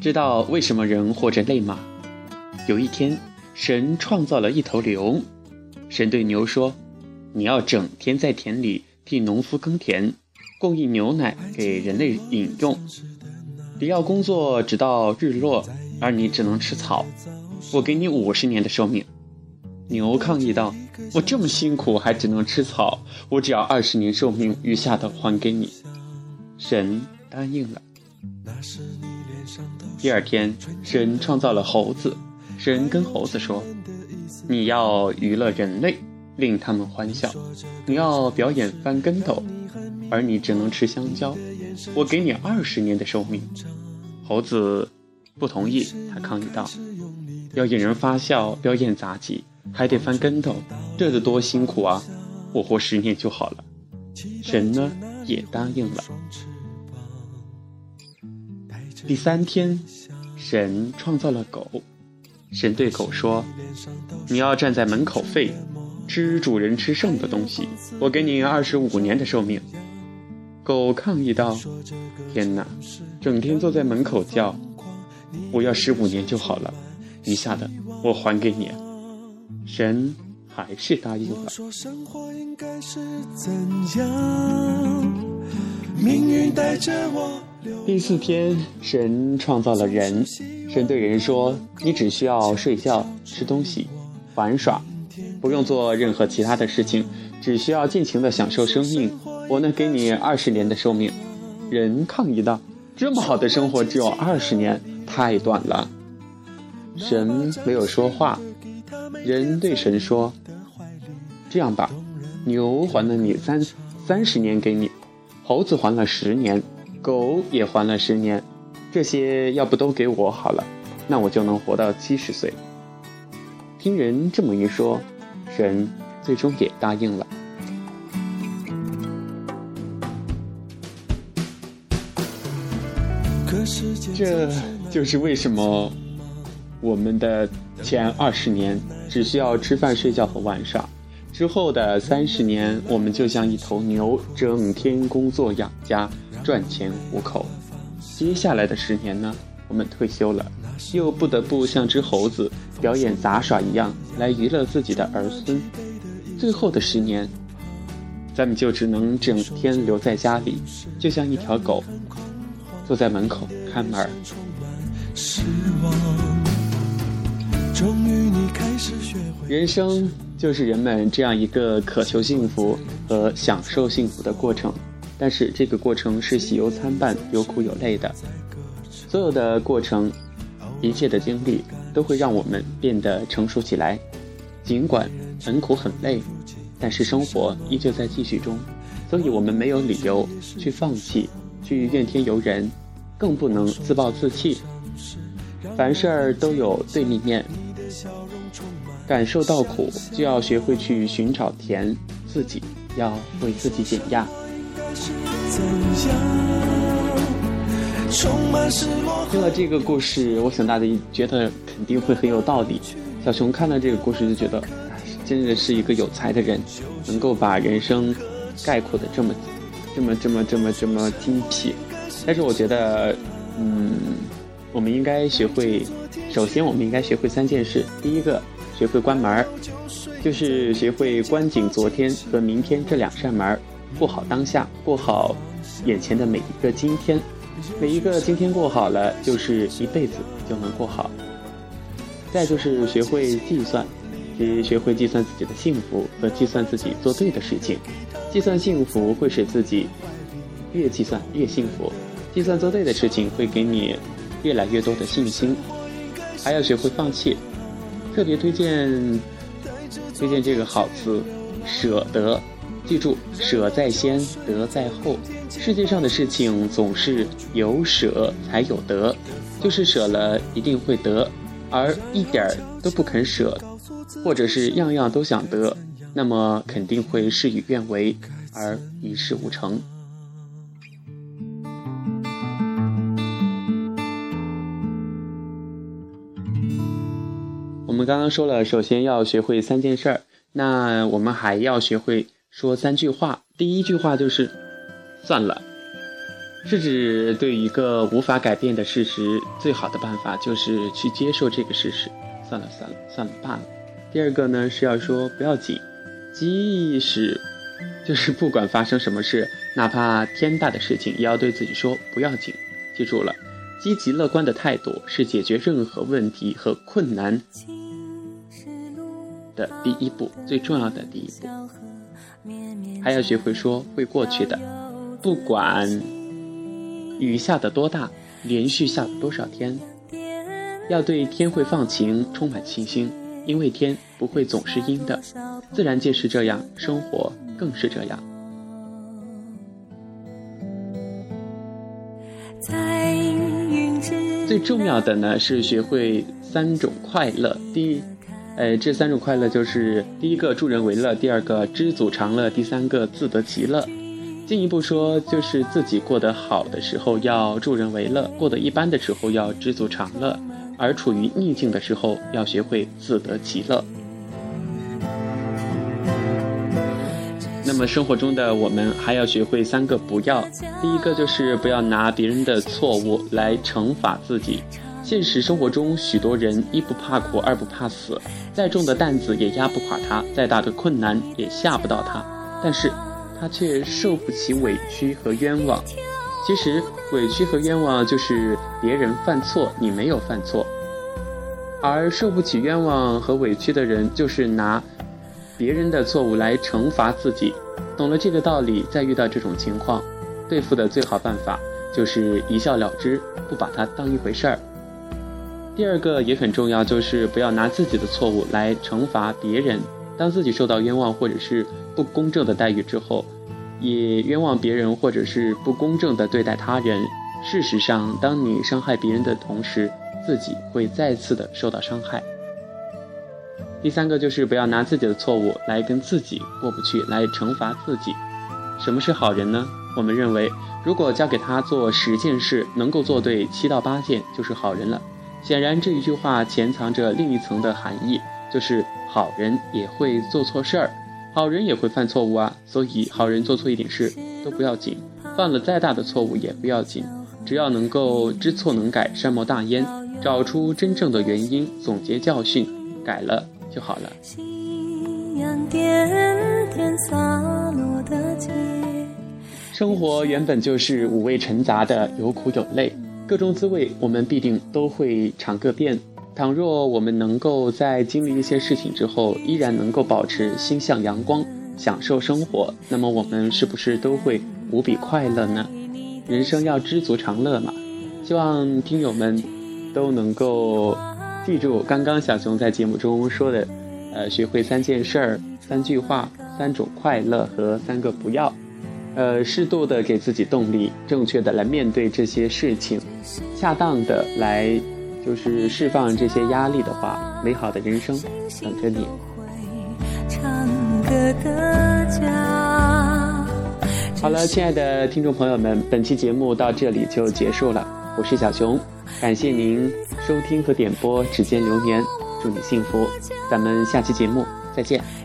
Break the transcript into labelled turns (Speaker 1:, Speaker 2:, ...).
Speaker 1: 知道为什么人活着累吗？有一天，神创造了一头牛。神对牛说：“你要整天在田里替农夫耕田，供应牛奶给人类饮用。你要工作直到日落，而你只能吃草。我给你五十年的寿命。”牛抗议道：“我这么辛苦还只能吃草，我只要二十年寿命，余下的还给你。”神答应了。第二天，神创造了猴子。神跟猴子说：“你要娱乐人类，令他们欢笑。你要表演翻跟头，而你只能吃香蕉。我给你二十年的寿命。”猴子不同意，他抗议道：“要引人发笑，表演杂技，还得翻跟头，这得多辛苦啊！我活十年就好了。”神呢，也答应了。第三天，神创造了狗。神对狗说：“你要站在门口吠，吃主人吃剩的东西。我给你二十五年的寿命。”狗抗议道：“天哪，整天坐在门口叫，我要十五年就好了，余下的我还给你。”神还是答应了。命运带着我。第四天，神创造了人。神对人说：“你只需要睡觉、吃东西、玩耍，不用做任何其他的事情，只需要尽情的享受生命。我能给你二十年的寿命。”人抗议道：“这么好的生活只有二十年，太短了。”神没有说话。人对神说：“这样吧，牛还了你三三十年给你，猴子还了十年。”狗也还了十年，这些要不都给我好了，那我就能活到七十岁。听人这么一说，神最终也答应了。这就是为什么我们的前二十年只需要吃饭、睡觉和玩耍，之后的三十年我们就像一头牛，整天工作养家。赚钱糊口，接下来的十年呢，我们退休了，又不得不像只猴子表演杂耍一样来娱乐自己的儿孙。最后的十年，咱们就只能整天留在家里，就像一条狗，坐在门口看门。人生就是人们这样一个渴求幸福和享受幸福的过程。但是这个过程是喜忧参半，有苦有累的。所有的过程，一切的经历都会让我们变得成熟起来。尽管很苦很累，但是生活依旧在继续中，所以我们没有理由去放弃，去怨天尤人，更不能自暴自弃。凡事儿都有对立面，感受到苦就要学会去寻找甜，自己要为自己减压。听了这个故事，我想大家觉得肯定会很有道理。小熊看了这个故事就觉得，真的是一个有才的人，能够把人生概括的这么、这么、这么、这么、这么精辟。但是我觉得，嗯，我们应该学会，首先我们应该学会三件事。第一个，学会关门，就是学会关紧昨天和明天这两扇门。过好当下，过好眼前的每一个今天，每一个今天过好了，就是一辈子就能过好。再就是学会计算，即学会计算自己的幸福和计算自己做对的事情。计算幸福会使自己越计算越幸福，计算做对的事情会给你越来越多的信心。还要学会放弃，特别推荐推荐这个好词，舍得。记住，舍在先，得在后。世界上的事情总是有舍才有得，就是舍了一定会得，而一点儿都不肯舍，或者是样样都想得，那么肯定会事与愿违，而一事无成。我们刚刚说了，首先要学会三件事儿，那我们还要学会。说三句话，第一句话就是，算了，是指对一个无法改变的事实，最好的办法就是去接受这个事实。算了算了算了罢了。第二个呢是要说不要紧，即使就是不管发生什么事，哪怕天大的事情，也要对自己说不要紧。记住了，积极乐观的态度是解决任何问题和困难的第一步，最重要的第一步。还要学会说会过去的，不管雨下的多大，连续下了多少天。要对天会放晴充满信心，因为天不会总是阴的，自然界是这样，生活更是这样。最重要的呢是学会三种快乐。第一，呃，这三种快乐就是第一个助人为乐，第二个知足常乐，第三个自得其乐。进一步说，就是自己过得好的时候要助人为乐，过得一般的时候要知足常乐。而处于逆境的时候，要学会自得其乐。那么生活中的我们还要学会三个不要：第一个就是不要拿别人的错误来惩罚自己。现实生活中，许多人一不怕苦，二不怕死，再重的担子也压不垮他，再大的困难也吓不到他，但是他却受不起委屈和冤枉。其实委屈和冤枉就是别人犯错，你没有犯错；而受不起冤枉和委屈的人，就是拿别人的错误来惩罚自己。懂了这个道理，再遇到这种情况，对付的最好办法就是一笑了之，不把它当一回事儿。第二个也很重要，就是不要拿自己的错误来惩罚别人。当自己受到冤枉或者是不公正的待遇之后。也冤枉别人，或者是不公正的对待他人。事实上，当你伤害别人的同时，自己会再次的受到伤害。第三个就是不要拿自己的错误来跟自己过不去，来惩罚自己。什么是好人呢？我们认为，如果交给他做十件事，能够做对七到八件，就是好人了。显然，这一句话潜藏着另一层的含义，就是好人也会做错事儿。好人也会犯错误啊，所以好人做错一点事都不要紧，犯了再大的错误也不要紧，只要能够知错能改，善莫大焉，找出真正的原因，总结教训，改了就好了。生活原本就是五味陈杂的，有苦有累，各种滋味我们必定都会尝个遍。倘若我们能够在经历一些事情之后，依然能够保持心向阳光，享受生活，那么我们是不是都会无比快乐呢？人生要知足常乐嘛。希望听友们都能够记住刚刚小熊在节目中说的，呃，学会三件事儿、三句话、三种快乐和三个不要，呃，适度的给自己动力，正确的来面对这些事情，恰当的来。就是释放这些压力的话，美好的人生等着你。好了，亲爱的听众朋友们，本期节目到这里就结束了。我是小熊，感谢您收听和点播指尖流年，祝你幸福。咱们下期节目再见。